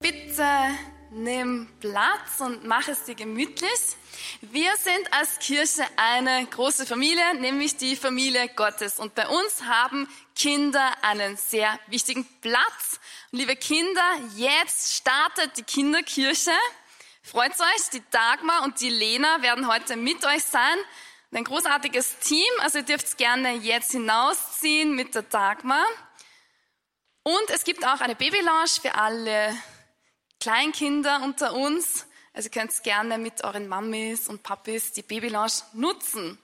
Bitte nimm Platz und mach es dir gemütlich. Wir sind als Kirche eine große Familie, nämlich die Familie Gottes. Und bei uns haben Kinder einen sehr wichtigen Platz. Und liebe Kinder, jetzt startet die Kinderkirche. Freut euch, die Dagmar und die Lena werden heute mit euch sein. Ein großartiges Team, also ihr dürft gerne jetzt hinausziehen mit der Dagmar. Und es gibt auch eine Babylounge für alle Kleinkinder unter uns. Also ihr könnt gerne mit euren Mamis und Papis die Babylounge nutzen.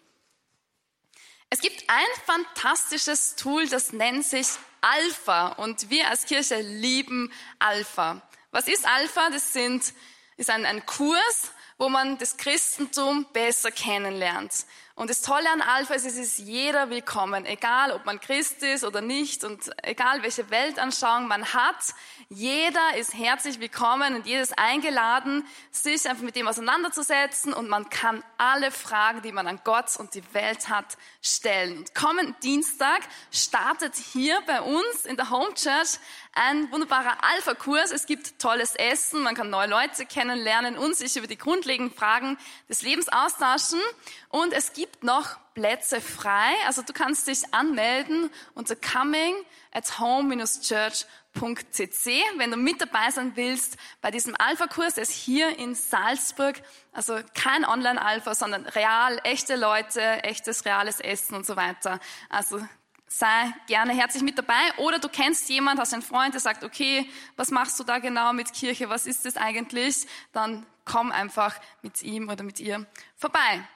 Es gibt ein fantastisches Tool, das nennt sich Alpha und wir als Kirche lieben Alpha. Was ist Alpha? Das sind, ist ein, ein Kurs, wo man das Christentum besser kennenlernt. Und das Tolle an Alpha ist, es ist jeder willkommen, egal ob man Christ ist oder nicht und egal welche Weltanschauung man hat. Jeder ist herzlich willkommen und jedes eingeladen, sich einfach mit dem auseinanderzusetzen und man kann alle Fragen, die man an Gott und die Welt hat, stellen. Und kommenden Dienstag startet hier bei uns in der Home Church ein wunderbarer Alpha-Kurs. Es gibt tolles Essen, man kann neue Leute kennenlernen und sich über die grundlegenden Fragen des Lebens austauschen. Und es gibt noch Plätze frei. Also du kannst dich anmelden unter coming at home-church.cc, wenn du mit dabei sein willst bei diesem Alpha-Kurs. Der ist hier in Salzburg. Also kein Online-Alpha, sondern real, echte Leute, echtes, reales Essen und so weiter. Also sei gerne herzlich mit dabei. Oder du kennst jemand, hast einen Freund, der sagt, okay, was machst du da genau mit Kirche? Was ist das eigentlich? Dann komm einfach mit ihm oder mit ihr vorbei.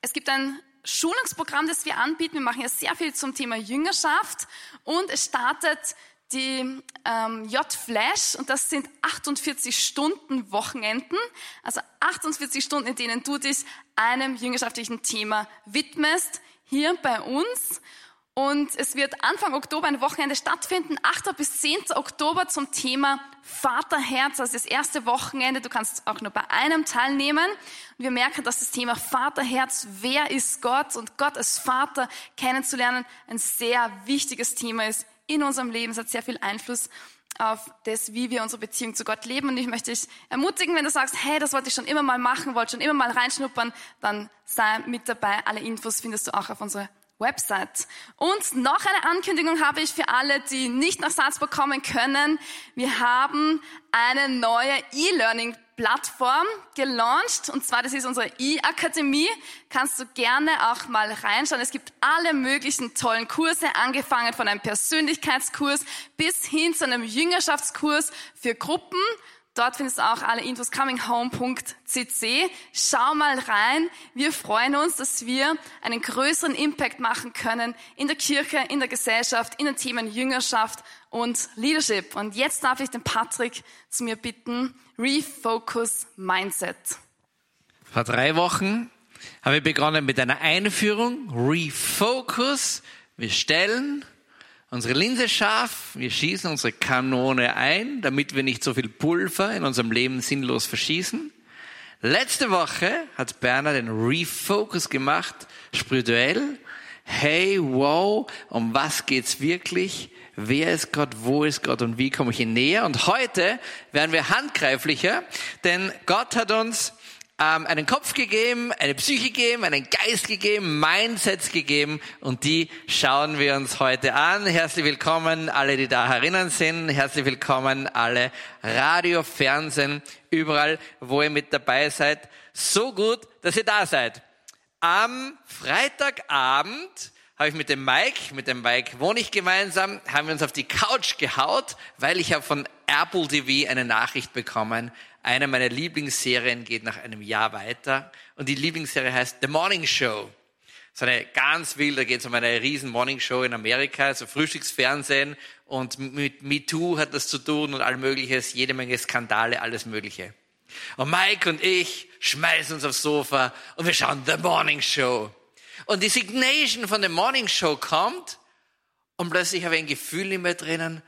Es gibt ein Schulungsprogramm, das wir anbieten. Wir machen ja sehr viel zum Thema Jüngerschaft und es startet die ähm, J-Flash und das sind 48 Stunden Wochenenden, also 48 Stunden, in denen du dich einem jüngerschaftlichen Thema widmest, hier bei uns. Und es wird Anfang Oktober ein Wochenende stattfinden, 8. bis 10. Oktober zum Thema Vaterherz, also das erste Wochenende. Du kannst auch nur bei einem teilnehmen. Und wir merken, dass das Thema Vaterherz, wer ist Gott und Gott als Vater kennenzulernen, ein sehr wichtiges Thema ist in unserem Leben. Es hat sehr viel Einfluss auf das, wie wir unsere Beziehung zu Gott leben. Und ich möchte dich ermutigen, wenn du sagst, hey, das wollte ich schon immer mal machen, wollte schon immer mal reinschnuppern, dann sei mit dabei. Alle Infos findest du auch auf unserer Website. Und noch eine Ankündigung habe ich für alle, die nicht nach Salzburg kommen können. Wir haben eine neue E-Learning Plattform gelauncht und zwar das ist unsere E-Akademie. Kannst du gerne auch mal reinschauen. Es gibt alle möglichen tollen Kurse, angefangen von einem Persönlichkeitskurs bis hin zu einem Jüngerschaftskurs für Gruppen Dort findest du auch alle Infos cominghome.cc. Schau mal rein. Wir freuen uns, dass wir einen größeren Impact machen können in der Kirche, in der Gesellschaft, in den Themen Jüngerschaft und Leadership. Und jetzt darf ich den Patrick zu mir bitten. Refocus Mindset. Vor drei Wochen habe ich begonnen mit einer Einführung. Refocus. Wir stellen unsere Linse scharf, wir schießen unsere Kanone ein, damit wir nicht so viel Pulver in unserem Leben sinnlos verschießen. Letzte Woche hat Berner den Refocus gemacht, spirituell. Hey, wow, um was geht's wirklich? Wer ist Gott? Wo ist Gott? Und wie komme ich ihn näher? Und heute werden wir handgreiflicher, denn Gott hat uns ähm, einen Kopf gegeben, eine Psyche gegeben, einen Geist gegeben, Mindsets gegeben und die schauen wir uns heute an. Herzlich willkommen alle, die da herinnen sind. Herzlich willkommen alle Radio, Fernsehen, überall, wo ihr mit dabei seid. So gut, dass ihr da seid. Am Freitagabend habe ich mit dem Mike, mit dem Mike wohne ich gemeinsam, haben wir uns auf die Couch gehaut, weil ich habe von Apple TV eine Nachricht bekommen, eine meiner Lieblingsserien geht nach einem Jahr weiter und die Lieblingsserie heißt The Morning Show. So eine ganz wild, da geht es um eine riesen Morning Show in Amerika, also Frühstücksfernsehen und mit MeToo hat das zu tun und all mögliches, jede Menge Skandale, alles mögliche. Und Mike und ich schmeißen uns aufs Sofa und wir schauen The Morning Show. Und die Signation von der Morning Show kommt und plötzlich habe ich ein Gefühl in mir drinnen,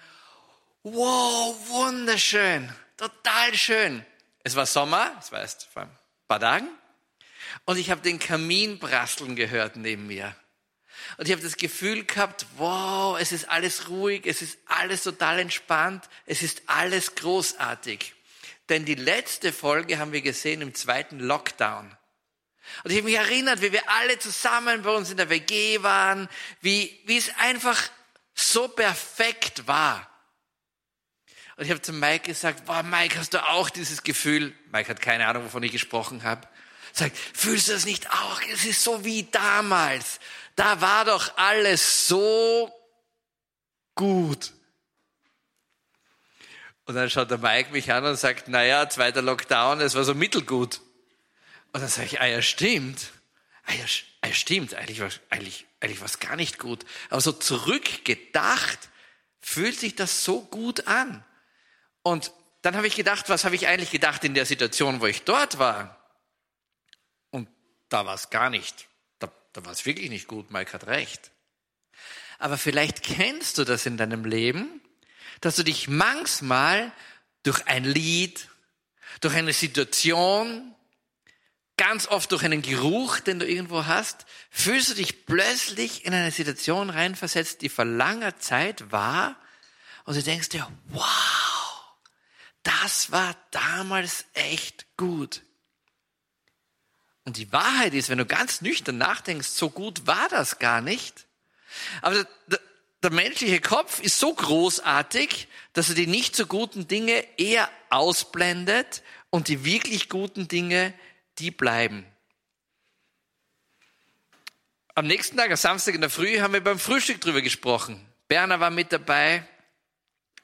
wow, wunderschön total schön. Es war Sommer, das war erst vor ein paar Tagen. Und ich habe den Kamin prasseln gehört neben mir. Und ich habe das Gefühl gehabt, wow, es ist alles ruhig, es ist alles total entspannt, es ist alles großartig. Denn die letzte Folge haben wir gesehen im zweiten Lockdown. Und ich habe mich erinnert, wie wir alle zusammen bei uns in der WG waren, wie, wie es einfach so perfekt war. Und ich habe zu Mike gesagt, wow, Mike, hast du auch dieses Gefühl? Mike hat keine Ahnung, wovon ich gesprochen habe. Sagt, fühlst du das nicht auch? Es ist so wie damals. Da war doch alles so gut. Und dann schaut der Mike mich an und sagt, naja, zweiter Lockdown, es war so mittelgut. Und dann sage ich, ah ja, stimmt. Ah ja, ah stimmt, eigentlich war eigentlich, eigentlich war es gar nicht gut. Aber so zurückgedacht fühlt sich das so gut an. Und dann habe ich gedacht, was habe ich eigentlich gedacht in der Situation, wo ich dort war? Und da war es gar nicht. Da, da war es wirklich nicht gut. Mike hat recht. Aber vielleicht kennst du das in deinem Leben, dass du dich manchmal durch ein Lied, durch eine Situation, ganz oft durch einen Geruch, den du irgendwo hast, fühlst du dich plötzlich in eine Situation reinversetzt, die vor langer Zeit war, und du denkst dir, wow, das war damals echt gut. Und die Wahrheit ist, wenn du ganz nüchtern nachdenkst, so gut war das gar nicht. Aber der, der menschliche Kopf ist so großartig, dass er die nicht so guten Dinge eher ausblendet und die wirklich guten Dinge die bleiben. Am nächsten Tag, am Samstag in der Früh, haben wir beim Frühstück drüber gesprochen. Berner war mit dabei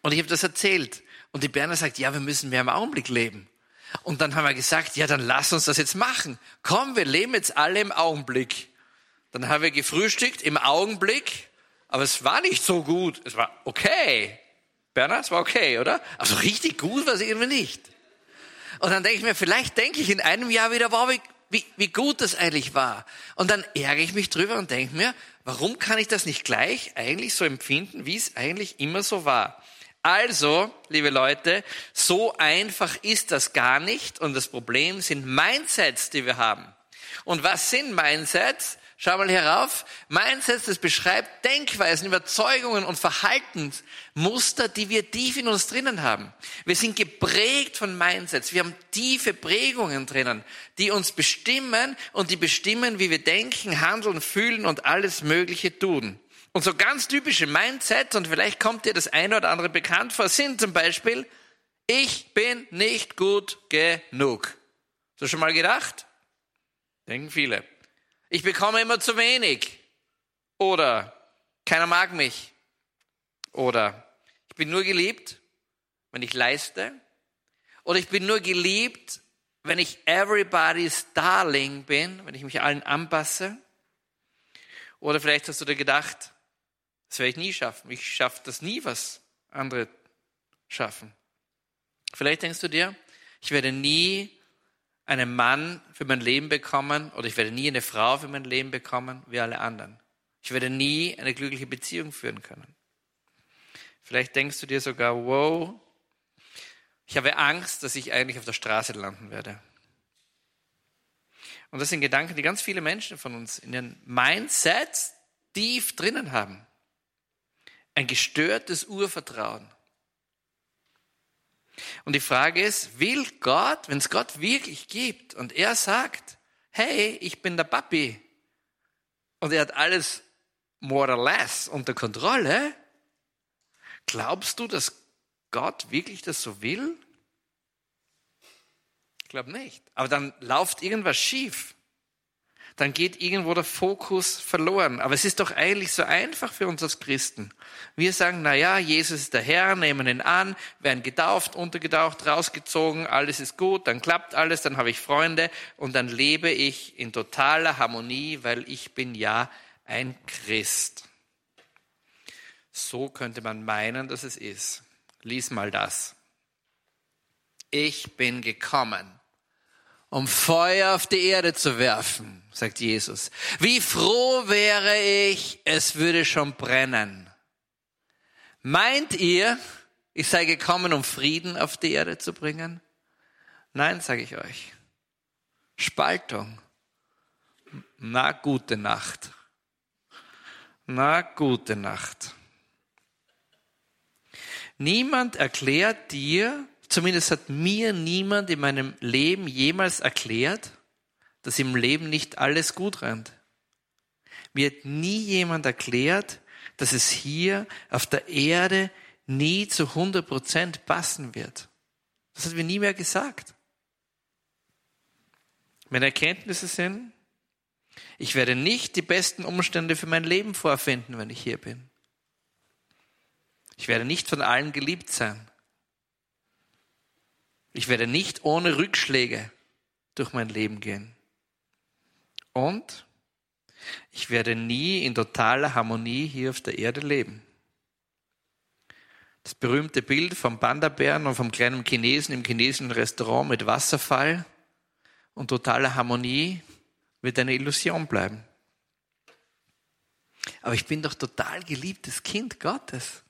und ich habe das erzählt. Und die Berner sagt, ja, wir müssen mehr im Augenblick leben. Und dann haben wir gesagt, ja, dann lass uns das jetzt machen. Komm, wir leben jetzt alle im Augenblick. Dann haben wir gefrühstückt im Augenblick, aber es war nicht so gut. Es war okay. Berner, es war okay, oder? Also richtig gut war es irgendwie nicht. Und dann denke ich mir, vielleicht denke ich in einem Jahr wieder, wow, wie, wie, wie gut das eigentlich war. Und dann ärgere ich mich drüber und denke mir, warum kann ich das nicht gleich eigentlich so empfinden, wie es eigentlich immer so war? Also, liebe Leute, so einfach ist das gar nicht. Und das Problem sind Mindsets, die wir haben. Und was sind Mindsets? Schau mal herauf. Mindset, das beschreibt Denkweisen, Überzeugungen und Verhaltensmuster, die wir tief in uns drinnen haben. Wir sind geprägt von Mindsets. Wir haben tiefe Prägungen drinnen, die uns bestimmen und die bestimmen, wie wir denken, handeln, fühlen und alles Mögliche tun. Und so ganz typische Mindsets, und vielleicht kommt dir das eine oder andere bekannt vor, sind zum Beispiel, ich bin nicht gut genug. Hast du schon mal gedacht? Denken viele. Ich bekomme immer zu wenig. Oder keiner mag mich. Oder ich bin nur geliebt, wenn ich leiste. Oder ich bin nur geliebt, wenn ich everybody's darling bin, wenn ich mich allen anpasse. Oder vielleicht hast du dir gedacht, das werde ich nie schaffen. Ich schaffe das nie, was andere schaffen. Vielleicht denkst du dir, ich werde nie einen Mann für mein Leben bekommen oder ich werde nie eine Frau für mein Leben bekommen wie alle anderen. Ich werde nie eine glückliche Beziehung führen können. Vielleicht denkst du dir sogar, wow, ich habe Angst, dass ich eigentlich auf der Straße landen werde. Und das sind Gedanken, die ganz viele Menschen von uns in ihren Mindsets tief drinnen haben. Ein gestörtes Urvertrauen. Und die Frage ist, will Gott, wenn es Gott wirklich gibt und er sagt, hey, ich bin der Papi und er hat alles more or less unter Kontrolle, glaubst du, dass Gott wirklich das so will? Ich glaube nicht. Aber dann läuft irgendwas schief dann geht irgendwo der Fokus verloren. Aber es ist doch eigentlich so einfach für uns als Christen. Wir sagen, na ja, Jesus ist der Herr, nehmen ihn an, werden getauft, untergetaucht, rausgezogen, alles ist gut, dann klappt alles, dann habe ich Freunde und dann lebe ich in totaler Harmonie, weil ich bin ja ein Christ. So könnte man meinen, dass es ist. Lies mal das. Ich bin gekommen, um Feuer auf die Erde zu werfen, sagt Jesus. Wie froh wäre ich, es würde schon brennen. Meint ihr, ich sei gekommen, um Frieden auf die Erde zu bringen? Nein, sage ich euch. Spaltung. Na, gute Nacht. Na, gute Nacht. Niemand erklärt dir, zumindest hat mir niemand in meinem Leben jemals erklärt, dass im Leben nicht alles gut rennt. Mir hat nie jemand erklärt, dass es hier auf der Erde nie zu 100 Prozent passen wird. Das hat mir nie mehr gesagt. Meine Erkenntnisse sind, ich werde nicht die besten Umstände für mein Leben vorfinden, wenn ich hier bin. Ich werde nicht von allen geliebt sein. Ich werde nicht ohne Rückschläge durch mein Leben gehen. Und ich werde nie in totaler Harmonie hier auf der Erde leben. Das berühmte Bild vom Panda-Bären und vom kleinen Chinesen im chinesischen Restaurant mit Wasserfall und totaler Harmonie wird eine Illusion bleiben. Aber ich bin doch total geliebtes Kind Gottes.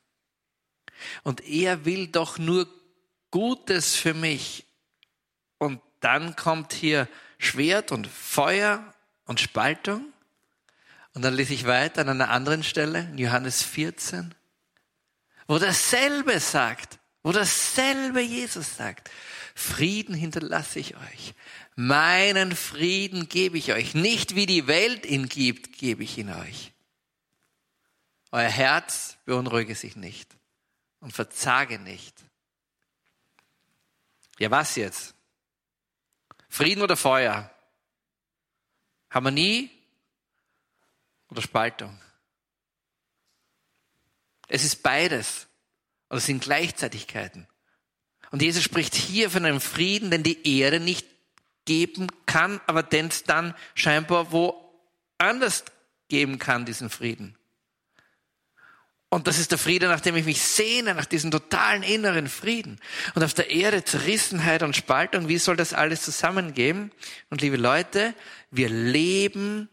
Und er will doch nur Gutes für mich. Und dann kommt hier Schwert und Feuer und Spaltung. Und dann lese ich weiter an einer anderen Stelle, in Johannes 14, wo dasselbe sagt, wo dasselbe Jesus sagt. Frieden hinterlasse ich euch. Meinen Frieden gebe ich euch. Nicht wie die Welt ihn gibt, gebe ich ihn euch. Euer Herz beunruhige sich nicht und verzage nicht. Ja, was jetzt? Frieden oder Feuer? Harmonie oder Spaltung? Es ist beides. Oder es sind Gleichzeitigkeiten. Und Jesus spricht hier von einem Frieden, den die Erde nicht geben kann, aber den es dann scheinbar woanders geben kann, diesen Frieden. Und das ist der Friede, nach dem ich mich sehne, nach diesem totalen inneren Frieden. Und auf der Erde Zerrissenheit und Spaltung, wie soll das alles zusammengehen? Und liebe Leute, wir leben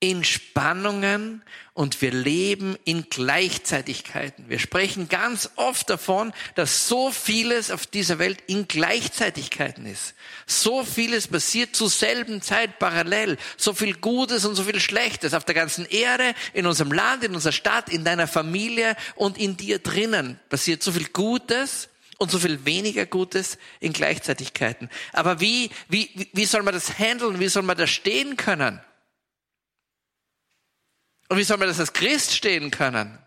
in Spannungen und wir leben in Gleichzeitigkeiten. Wir sprechen ganz oft davon, dass so vieles auf dieser Welt in Gleichzeitigkeiten ist. So vieles passiert zur selben Zeit parallel. So viel Gutes und so viel Schlechtes auf der ganzen Erde, in unserem Land, in unserer Stadt, in deiner Familie und in dir drinnen passiert so viel Gutes und so viel weniger Gutes in Gleichzeitigkeiten. Aber wie, wie, wie soll man das handeln? Wie soll man da stehen können? Und wie soll man das als Christ stehen können?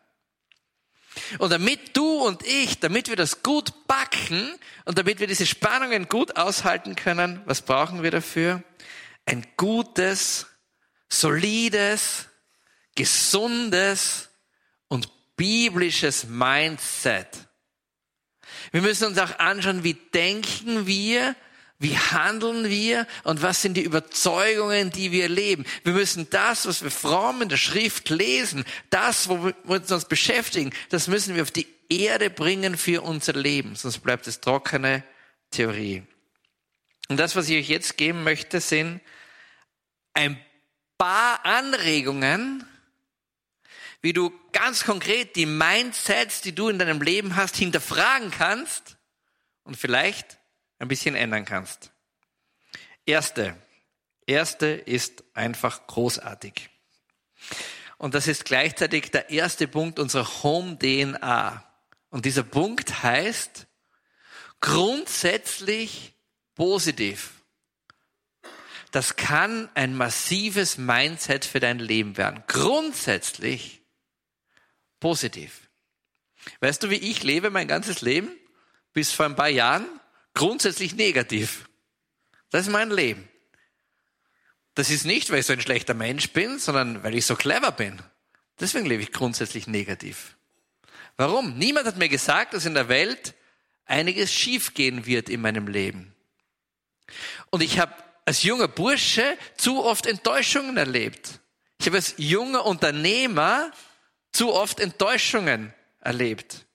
Und damit du und ich, damit wir das gut backen und damit wir diese Spannungen gut aushalten können, was brauchen wir dafür? Ein gutes, solides, gesundes und biblisches Mindset. Wir müssen uns auch anschauen, wie denken wir wie handeln wir und was sind die Überzeugungen, die wir leben? Wir müssen das, was wir fromm in der Schrift lesen, das, wo wir uns beschäftigen, das müssen wir auf die Erde bringen für unser Leben, sonst bleibt es trockene Theorie. Und das, was ich euch jetzt geben möchte, sind ein paar Anregungen, wie du ganz konkret die Mindsets, die du in deinem Leben hast, hinterfragen kannst und vielleicht ein bisschen ändern kannst. Erste. Erste ist einfach großartig. Und das ist gleichzeitig der erste Punkt unserer Home DNA. Und dieser Punkt heißt grundsätzlich positiv. Das kann ein massives Mindset für dein Leben werden. Grundsätzlich positiv. Weißt du, wie ich lebe mein ganzes Leben? Bis vor ein paar Jahren grundsätzlich negativ. Das ist mein Leben. Das ist nicht, weil ich so ein schlechter Mensch bin, sondern weil ich so clever bin. Deswegen lebe ich grundsätzlich negativ. Warum? Niemand hat mir gesagt, dass in der Welt einiges schiefgehen wird in meinem Leben. Und ich habe als junger Bursche zu oft Enttäuschungen erlebt. Ich habe als junger Unternehmer zu oft Enttäuschungen erlebt.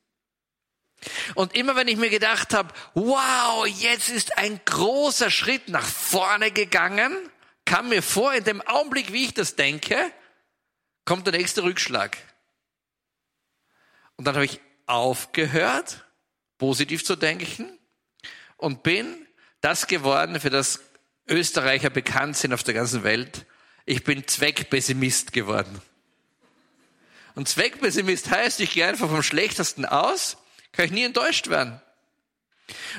Und immer wenn ich mir gedacht habe, wow, jetzt ist ein großer Schritt nach vorne gegangen, kam mir vor, in dem Augenblick, wie ich das denke, kommt der nächste Rückschlag. Und dann habe ich aufgehört, positiv zu denken und bin das geworden, für das Österreicher bekannt sind auf der ganzen Welt. Ich bin Zweckpessimist geworden. Und Zweckpessimist heißt, ich gehe einfach vom Schlechtesten aus, kann ich nie enttäuscht werden.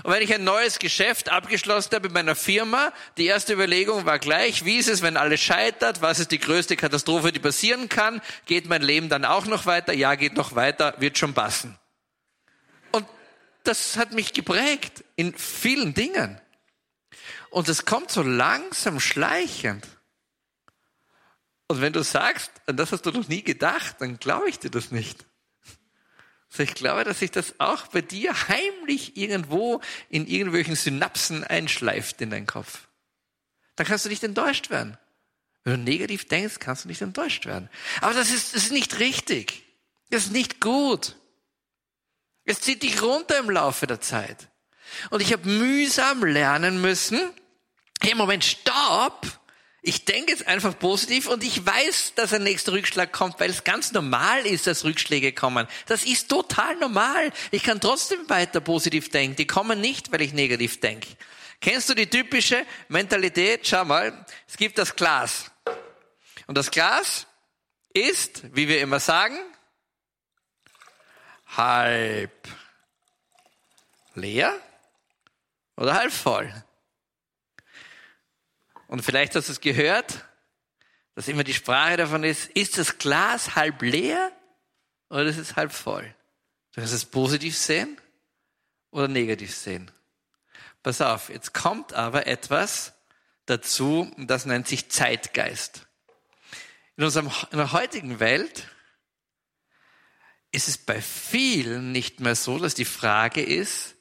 Und wenn ich ein neues Geschäft abgeschlossen habe mit meiner Firma, die erste Überlegung war gleich, wie ist es, wenn alles scheitert? Was ist die größte Katastrophe, die passieren kann? Geht mein Leben dann auch noch weiter? Ja, geht noch weiter, wird schon passen. Und das hat mich geprägt in vielen Dingen. Und es kommt so langsam schleichend. Und wenn du sagst, an das hast du noch nie gedacht, dann glaube ich dir das nicht. Also ich glaube, dass sich das auch bei dir heimlich irgendwo in irgendwelchen Synapsen einschleift in deinen Kopf. Dann kannst du nicht enttäuscht werden. Wenn du negativ denkst, kannst du nicht enttäuscht werden. Aber das ist, das ist nicht richtig. Das ist nicht gut. Es zieht dich runter im Laufe der Zeit. Und ich habe mühsam lernen müssen, hey, Moment, stopp! Ich denke jetzt einfach positiv und ich weiß, dass ein nächster Rückschlag kommt, weil es ganz normal ist, dass Rückschläge kommen. Das ist total normal. Ich kann trotzdem weiter positiv denken. Die kommen nicht, weil ich negativ denke. Kennst du die typische Mentalität? Schau mal, es gibt das Glas. Und das Glas ist, wie wir immer sagen, halb leer oder halb voll. Und vielleicht hast du es gehört, dass immer die Sprache davon ist, ist das Glas halb leer oder ist es halb voll? Du kannst es positiv sehen oder negativ sehen. Pass auf, jetzt kommt aber etwas dazu, das nennt sich Zeitgeist. In, unserem, in der heutigen Welt ist es bei vielen nicht mehr so, dass die Frage ist,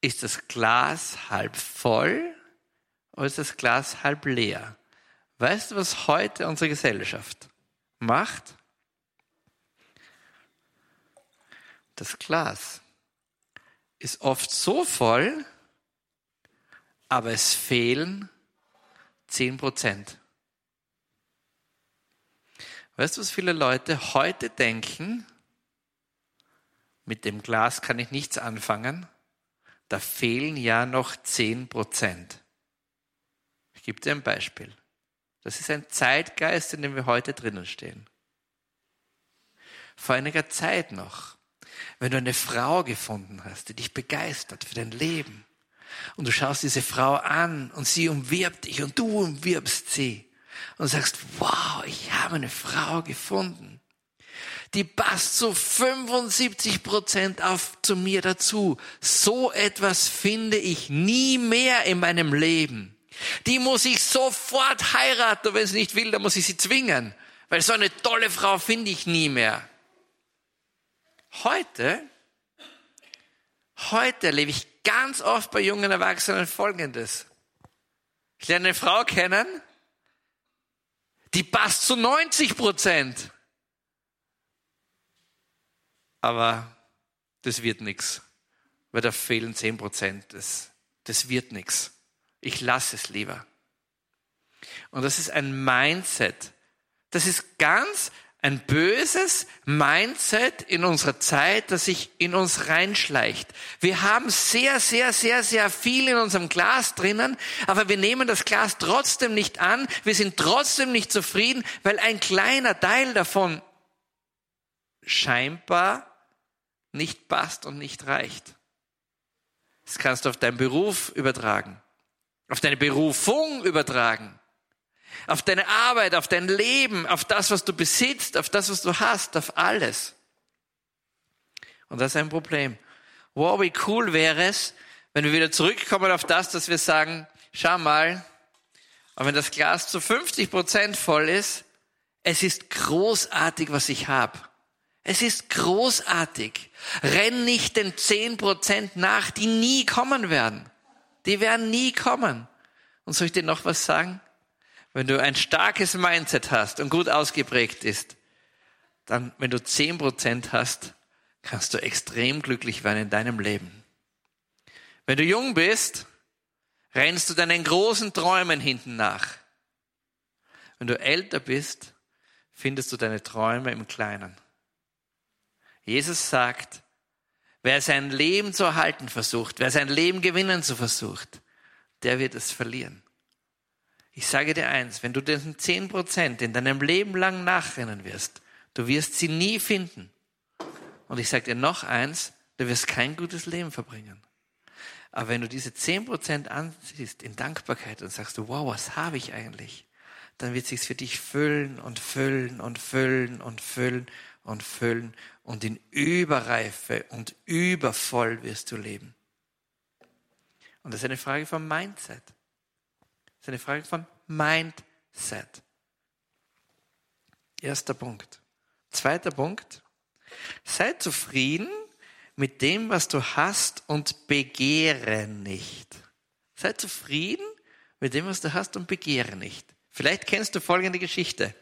ist das Glas halb voll oder ist das Glas halb leer? Weißt du, was heute unsere Gesellschaft macht? Das Glas ist oft so voll, aber es fehlen zehn Prozent. Weißt du, was viele Leute heute denken? Mit dem Glas kann ich nichts anfangen. Da fehlen ja noch zehn Prozent gebe dir ein Beispiel. Das ist ein Zeitgeist, in dem wir heute drinnen stehen. Vor einiger Zeit noch, wenn du eine Frau gefunden hast, die dich begeistert für dein Leben, und du schaust diese Frau an und sie umwirbt dich und du umwirbst sie und sagst, wow, ich habe eine Frau gefunden. Die passt zu 75 Prozent auf zu mir dazu. So etwas finde ich nie mehr in meinem Leben. Die muss ich sofort heiraten und wenn sie nicht will, dann muss ich sie zwingen. Weil so eine tolle Frau finde ich nie mehr. Heute, heute erlebe ich ganz oft bei jungen Erwachsenen Folgendes. Ich lerne eine Frau kennen, die passt zu 90 Prozent. Aber das wird nichts, weil da fehlen 10 Prozent. Das, das wird nichts. Ich lasse es lieber. Und das ist ein Mindset. Das ist ganz ein böses Mindset in unserer Zeit, das sich in uns reinschleicht. Wir haben sehr, sehr, sehr, sehr viel in unserem Glas drinnen, aber wir nehmen das Glas trotzdem nicht an. Wir sind trotzdem nicht zufrieden, weil ein kleiner Teil davon scheinbar nicht passt und nicht reicht. Das kannst du auf deinen Beruf übertragen auf deine Berufung übertragen, auf deine Arbeit, auf dein Leben, auf das, was du besitzt, auf das, was du hast, auf alles. Und das ist ein Problem. Wow, wie cool wäre es, wenn wir wieder zurückkommen auf das, dass wir sagen, schau mal, aber wenn das Glas zu 50 Prozent voll ist, es ist großartig, was ich habe. Es ist großartig. Renn nicht den 10 Prozent nach, die nie kommen werden. Die werden nie kommen. Und soll ich dir noch was sagen? Wenn du ein starkes Mindset hast und gut ausgeprägt ist, dann, wenn du zehn Prozent hast, kannst du extrem glücklich werden in deinem Leben. Wenn du jung bist, rennst du deinen großen Träumen hinten nach. Wenn du älter bist, findest du deine Träume im Kleinen. Jesus sagt, Wer sein Leben zu erhalten versucht, wer sein Leben gewinnen zu versucht, der wird es verlieren. Ich sage dir eins, wenn du diesen 10 Prozent in deinem Leben lang nachrennen wirst, du wirst sie nie finden. Und ich sage dir noch eins, du wirst kein gutes Leben verbringen. Aber wenn du diese 10 Prozent ansiehst in Dankbarkeit und sagst du, wow, was habe ich eigentlich? Dann wird sich's für dich füllen und füllen und füllen und füllen und füllen und in Überreife und übervoll wirst du leben. Und das ist eine Frage von Mindset. Das ist eine Frage von Mindset. Erster Punkt. Zweiter Punkt. Sei zufrieden mit dem, was du hast und begehre nicht. Sei zufrieden mit dem, was du hast und begehre nicht. Vielleicht kennst du folgende Geschichte.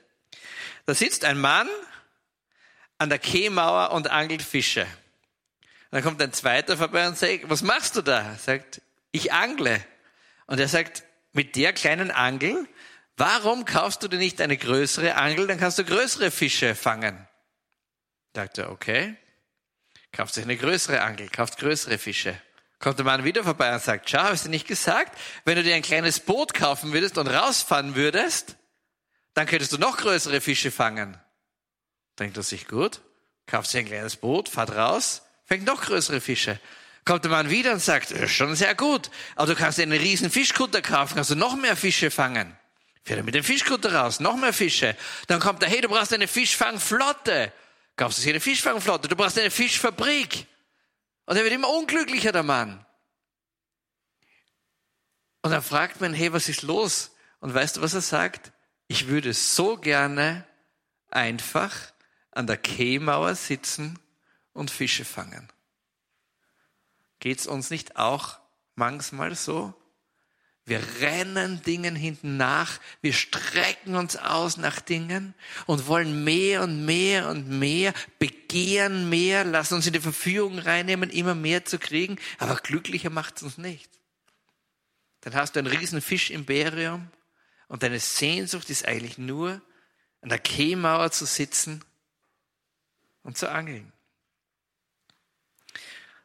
Da sitzt ein Mann an der Kehlmauer und angelt Fische. dann kommt ein zweiter vorbei und sagt, was machst du da? Er sagt, ich angle. Und er sagt, mit der kleinen Angel, warum kaufst du dir nicht eine größere Angel, dann kannst du größere Fische fangen. Sagt er, okay, kauft sich eine größere Angel, kauft größere Fische. Kommt der Mann wieder vorbei und sagt, schau, hast du nicht gesagt, wenn du dir ein kleines Boot kaufen würdest und rausfahren würdest, dann könntest du noch größere Fische fangen. Denkt er sich gut, kauft sich ein kleines Boot, fährt raus, fängt noch größere Fische. Kommt der Mann wieder und sagt, schon sehr gut, aber du kannst dir einen riesen Fischkutter kaufen, kannst du noch mehr Fische fangen. Fährt er mit dem Fischkutter raus, noch mehr Fische. Dann kommt er, hey, du brauchst eine Fischfangflotte. Kaufst du dir eine Fischfangflotte, du brauchst eine Fischfabrik. Und er wird immer unglücklicher, der Mann. Und dann fragt man, hey, was ist los? Und weißt du, was er sagt? Ich würde so gerne einfach an der Kehlmauer sitzen und Fische fangen. Geht's uns nicht auch manchmal so? Wir rennen Dingen hinten nach, wir strecken uns aus nach Dingen und wollen mehr und mehr und mehr, begehren mehr, lassen uns in die Verführung reinnehmen, immer mehr zu kriegen, aber glücklicher macht es uns nicht. Dann hast du ein riesen Fischimperium und deine Sehnsucht ist eigentlich nur, an der Kehlmauer zu sitzen und zu angeln.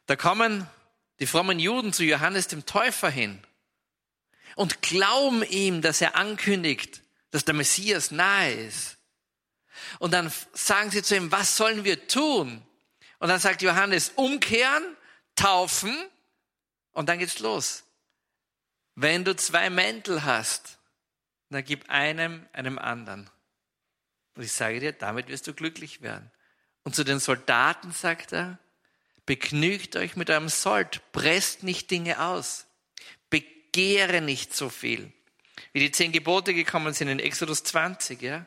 Da kommen die frommen Juden zu Johannes dem Täufer hin und glauben ihm, dass er ankündigt, dass der Messias nahe ist. Und dann sagen sie zu ihm, was sollen wir tun? Und dann sagt Johannes, umkehren, taufen und dann geht's los. Wenn du zwei Mäntel hast, dann gib einem einem anderen. Und ich sage dir, damit wirst du glücklich werden. Und zu den Soldaten sagt er, begnügt euch mit eurem Sold, presst nicht Dinge aus, begehre nicht so viel. Wie die zehn Gebote gekommen sind in Exodus 20, ja,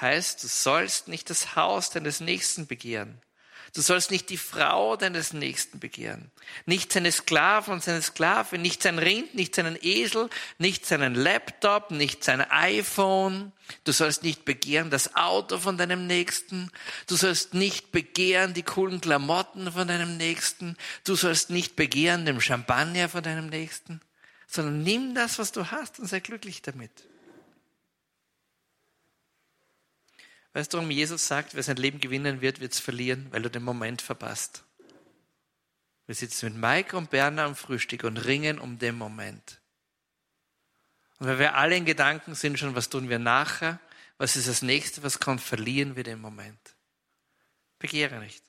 heißt, du sollst nicht das Haus deines Nächsten begehren. Du sollst nicht die Frau deines Nächsten begehren, nicht seine Sklaven und seine Sklavin, nicht sein Rind, nicht seinen Esel, nicht seinen Laptop, nicht sein iPhone. Du sollst nicht begehren das Auto von deinem Nächsten. Du sollst nicht begehren die coolen Klamotten von deinem Nächsten. Du sollst nicht begehren den Champagner von deinem Nächsten, sondern nimm das, was du hast und sei glücklich damit. Weißt du, warum Jesus sagt, wer sein Leben gewinnen wird, wird es verlieren, weil du den Moment verpasst. Wir sitzen mit Mike und Berner am Frühstück und ringen um den Moment. Und weil wir alle in Gedanken sind schon, was tun wir nachher, was ist das nächste, was kommt, verlieren wir den Moment. Begehre nicht.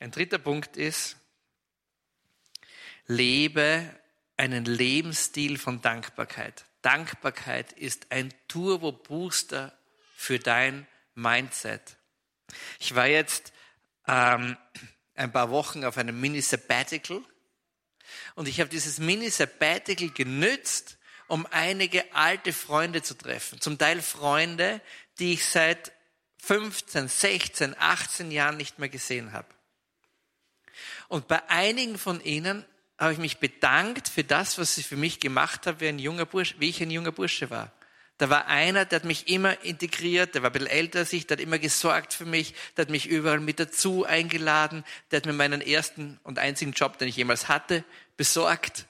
Ein dritter Punkt ist, lebe einen Lebensstil von Dankbarkeit. Dankbarkeit ist ein Turbo-Booster für dein Mindset. Ich war jetzt ähm, ein paar Wochen auf einem Mini-Sabbatical und ich habe dieses Mini-Sabbatical genützt, um einige alte Freunde zu treffen. Zum Teil Freunde, die ich seit 15, 16, 18 Jahren nicht mehr gesehen habe. Und bei einigen von ihnen habe ich mich bedankt für das, was sie für mich gemacht haben, wie, ein junger Bursch, wie ich ein junger Bursche war. Da war einer, der hat mich immer integriert, der war ein bisschen älter als ich, der hat immer gesorgt für mich, der hat mich überall mit dazu eingeladen, der hat mir meinen ersten und einzigen Job, den ich jemals hatte, besorgt.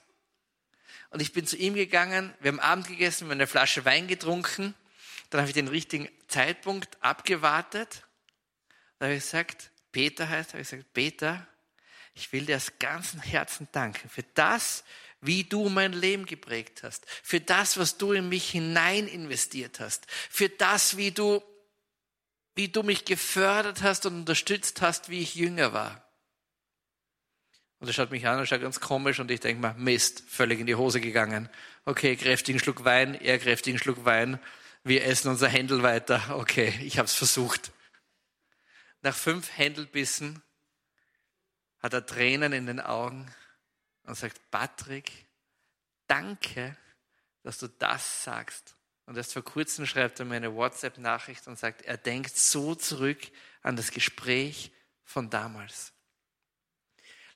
Und ich bin zu ihm gegangen, wir haben Abend gegessen, wir haben eine Flasche Wein getrunken, dann habe ich den richtigen Zeitpunkt abgewartet. Da habe ich gesagt, Peter heißt, habe ich gesagt, Peter, ich will dir aus ganzem Herzen danken für das, wie du mein Leben geprägt hast, für das, was du in mich hinein investiert hast, für das, wie du, wie du mich gefördert hast und unterstützt hast, wie ich jünger war. Und er schaut mich an und schaut ganz komisch und ich denke mal, Mist, völlig in die Hose gegangen. Okay, kräftigen Schluck Wein, er kräftigen Schluck Wein. Wir essen unser Händel weiter. Okay, ich habe es versucht. Nach fünf Händelbissen hat er Tränen in den Augen und sagt, Patrick, danke, dass du das sagst. Und erst vor kurzem schreibt er mir eine WhatsApp-Nachricht und sagt, er denkt so zurück an das Gespräch von damals.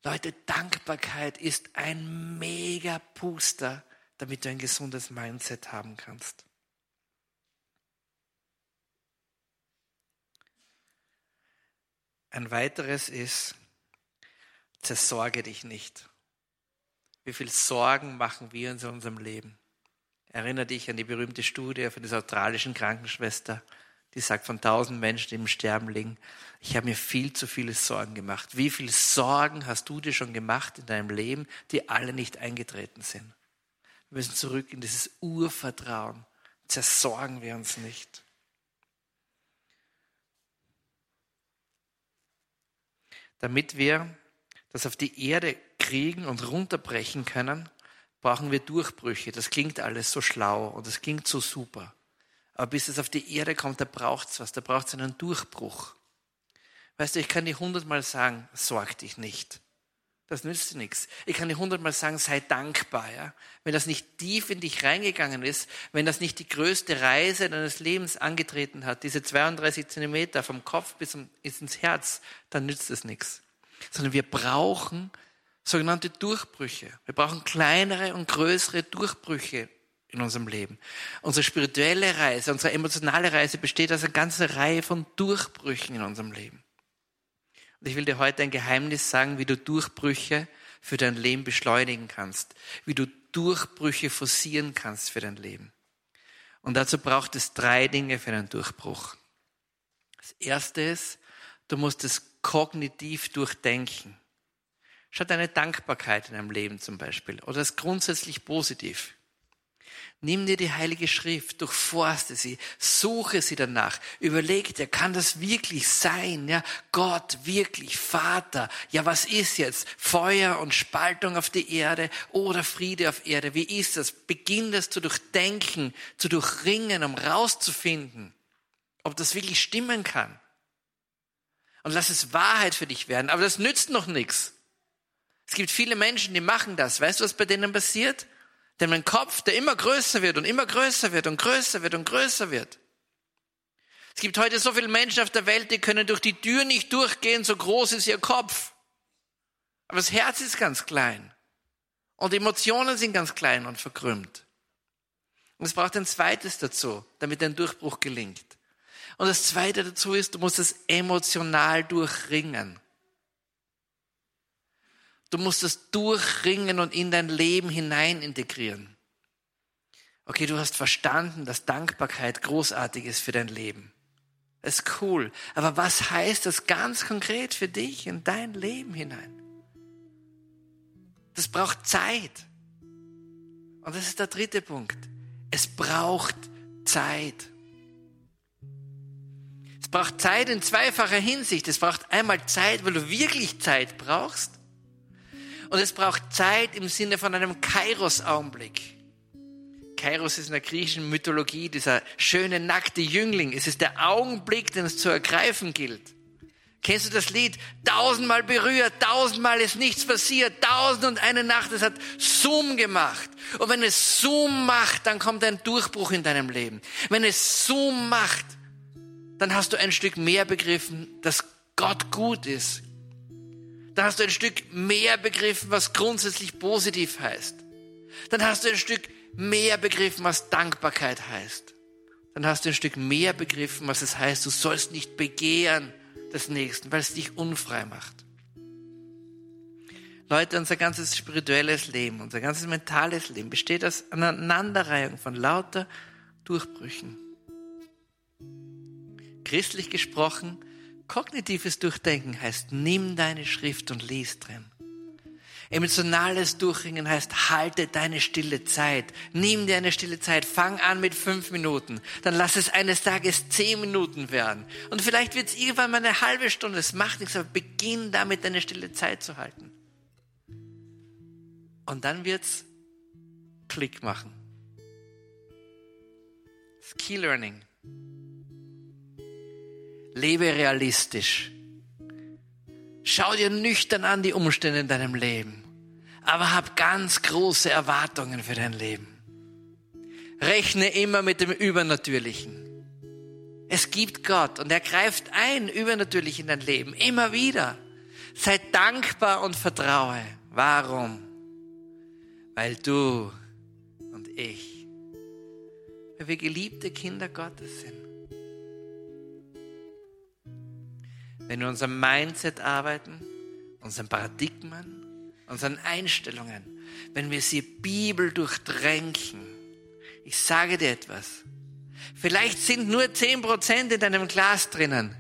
Leute, Dankbarkeit ist ein mega Booster, damit du ein gesundes Mindset haben kannst. Ein weiteres ist, zersorge dich nicht. Wie viel Sorgen machen wir in unserem Leben? Erinnere dich an die berühmte Studie von dieser australischen Krankenschwester, die sagt, von tausend Menschen, die im Sterben liegen, ich habe mir viel zu viele Sorgen gemacht. Wie viele Sorgen hast du dir schon gemacht in deinem Leben, die alle nicht eingetreten sind? Wir müssen zurück in dieses Urvertrauen. Zersorgen wir uns nicht. Damit wir das auf die Erde kriegen und runterbrechen können, brauchen wir Durchbrüche. Das klingt alles so schlau und das klingt so super. Aber bis es auf die Erde kommt, da braucht es was, da braucht es einen Durchbruch. Weißt du, ich kann dir hundertmal sagen, sorg dich nicht. Das nützt dir nichts. Ich kann dir hundertmal sagen, sei dankbar. Ja? Wenn das nicht tief in dich reingegangen ist, wenn das nicht die größte Reise deines Lebens angetreten hat, diese 32 Zentimeter vom Kopf bis ins Herz, dann nützt es nichts sondern wir brauchen sogenannte Durchbrüche. Wir brauchen kleinere und größere Durchbrüche in unserem Leben. Unsere spirituelle Reise, unsere emotionale Reise besteht aus einer ganzen Reihe von Durchbrüchen in unserem Leben. Und ich will dir heute ein Geheimnis sagen, wie du Durchbrüche für dein Leben beschleunigen kannst, wie du Durchbrüche forcieren kannst für dein Leben. Und dazu braucht es drei Dinge für einen Durchbruch. Das erste ist, du musst es kognitiv durchdenken. Schau deine Dankbarkeit in deinem Leben zum Beispiel oder das grundsätzlich positiv. Nimm dir die Heilige Schrift, durchforste sie, suche sie danach, überleg dir, kann das wirklich sein? Ja, Gott, wirklich, Vater. Ja, was ist jetzt? Feuer und Spaltung auf die Erde oder Friede auf Erde? Wie ist das? Beginn das zu durchdenken, zu durchringen, um rauszufinden, ob das wirklich stimmen kann und lass es Wahrheit für dich werden. Aber das nützt noch nichts. Es gibt viele Menschen, die machen das. Weißt du, was bei denen passiert? Denn mein Kopf, der immer größer wird und immer größer wird und größer wird und größer wird. Es gibt heute so viele Menschen auf der Welt, die können durch die Tür nicht durchgehen, so groß ist ihr Kopf. Aber das Herz ist ganz klein. Und Emotionen sind ganz klein und verkrümmt. Und es braucht ein zweites dazu, damit ein Durchbruch gelingt. Und das Zweite dazu ist, du musst es emotional durchringen. Du musst es durchringen und in dein Leben hinein integrieren. Okay, du hast verstanden, dass Dankbarkeit großartig ist für dein Leben. Das ist cool. Aber was heißt das ganz konkret für dich in dein Leben hinein? Das braucht Zeit. Und das ist der dritte Punkt. Es braucht Zeit. Es braucht Zeit in zweifacher Hinsicht. Es braucht einmal Zeit, weil du wirklich Zeit brauchst. Und es braucht Zeit im Sinne von einem Kairos-Augenblick. Kairos ist in der griechischen Mythologie dieser schöne, nackte Jüngling. Es ist der Augenblick, den es zu ergreifen gilt. Kennst du das Lied? Tausendmal berührt, tausendmal ist nichts passiert, tausend und eine Nacht, es hat Zoom gemacht. Und wenn es Zoom macht, dann kommt ein Durchbruch in deinem Leben. Wenn es Zoom macht, dann hast du ein Stück mehr begriffen, dass Gott gut ist. Dann hast du ein Stück mehr begriffen, was grundsätzlich positiv heißt. Dann hast du ein Stück mehr begriffen, was Dankbarkeit heißt. Dann hast du ein Stück mehr begriffen, was es heißt, du sollst nicht begehren des Nächsten, weil es dich unfrei macht. Leute, unser ganzes spirituelles Leben, unser ganzes mentales Leben besteht aus einer Aneinanderreihung von lauter Durchbrüchen. Christlich gesprochen Kognitives Durchdenken heißt, nimm deine Schrift und lies drin. Emotionales Durchringen heißt, halte deine stille Zeit. Nimm dir eine stille Zeit. Fang an mit fünf Minuten. Dann lass es eines Tages zehn Minuten werden. Und vielleicht wird es irgendwann mal eine halbe Stunde. Es macht nichts, aber beginn damit, deine stille Zeit zu halten. Und dann wird es Klick machen. Ski Learning. Lebe realistisch. Schau dir nüchtern an die Umstände in deinem Leben, aber hab ganz große Erwartungen für dein Leben. Rechne immer mit dem Übernatürlichen. Es gibt Gott und er greift ein übernatürlich in dein Leben, immer wieder. Sei dankbar und vertraue. Warum? Weil du und ich, weil wir geliebte Kinder Gottes sind. Wenn wir unser Mindset arbeiten, unseren Paradigmen, unseren Einstellungen, wenn wir sie Bibel durchtränken. Ich sage dir etwas. Vielleicht sind nur 10% in deinem Glas drinnen,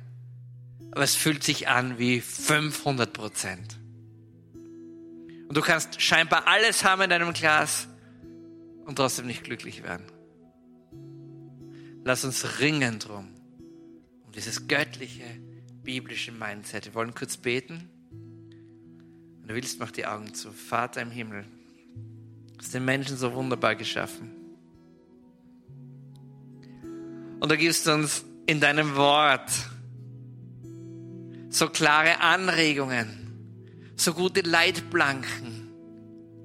aber es fühlt sich an wie 500 Prozent. Und du kannst scheinbar alles haben in deinem Glas und trotzdem nicht glücklich werden. Lass uns ringen drum, um dieses göttliche, biblischen Mindset. Wir wollen kurz beten. Wenn du willst, mach die Augen zu. Vater im Himmel, du hast den Menschen so wunderbar geschaffen. Und du gibst uns in deinem Wort so klare Anregungen, so gute Leitplanken,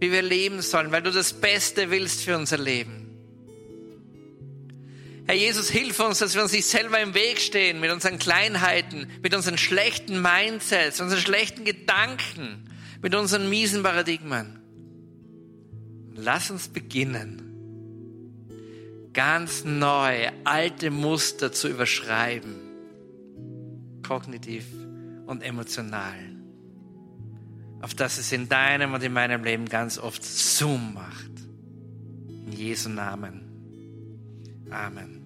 wie wir leben sollen, weil du das Beste willst für unser Leben. Herr Jesus, hilf uns, dass wir uns nicht selber im Weg stehen mit unseren Kleinheiten, mit unseren schlechten Mindsets, unseren schlechten Gedanken, mit unseren miesen Paradigmen. Lass uns beginnen, ganz neu alte Muster zu überschreiben, kognitiv und emotional, auf dass es in deinem und in meinem Leben ganz oft Zoom macht. In Jesu Namen. Amen.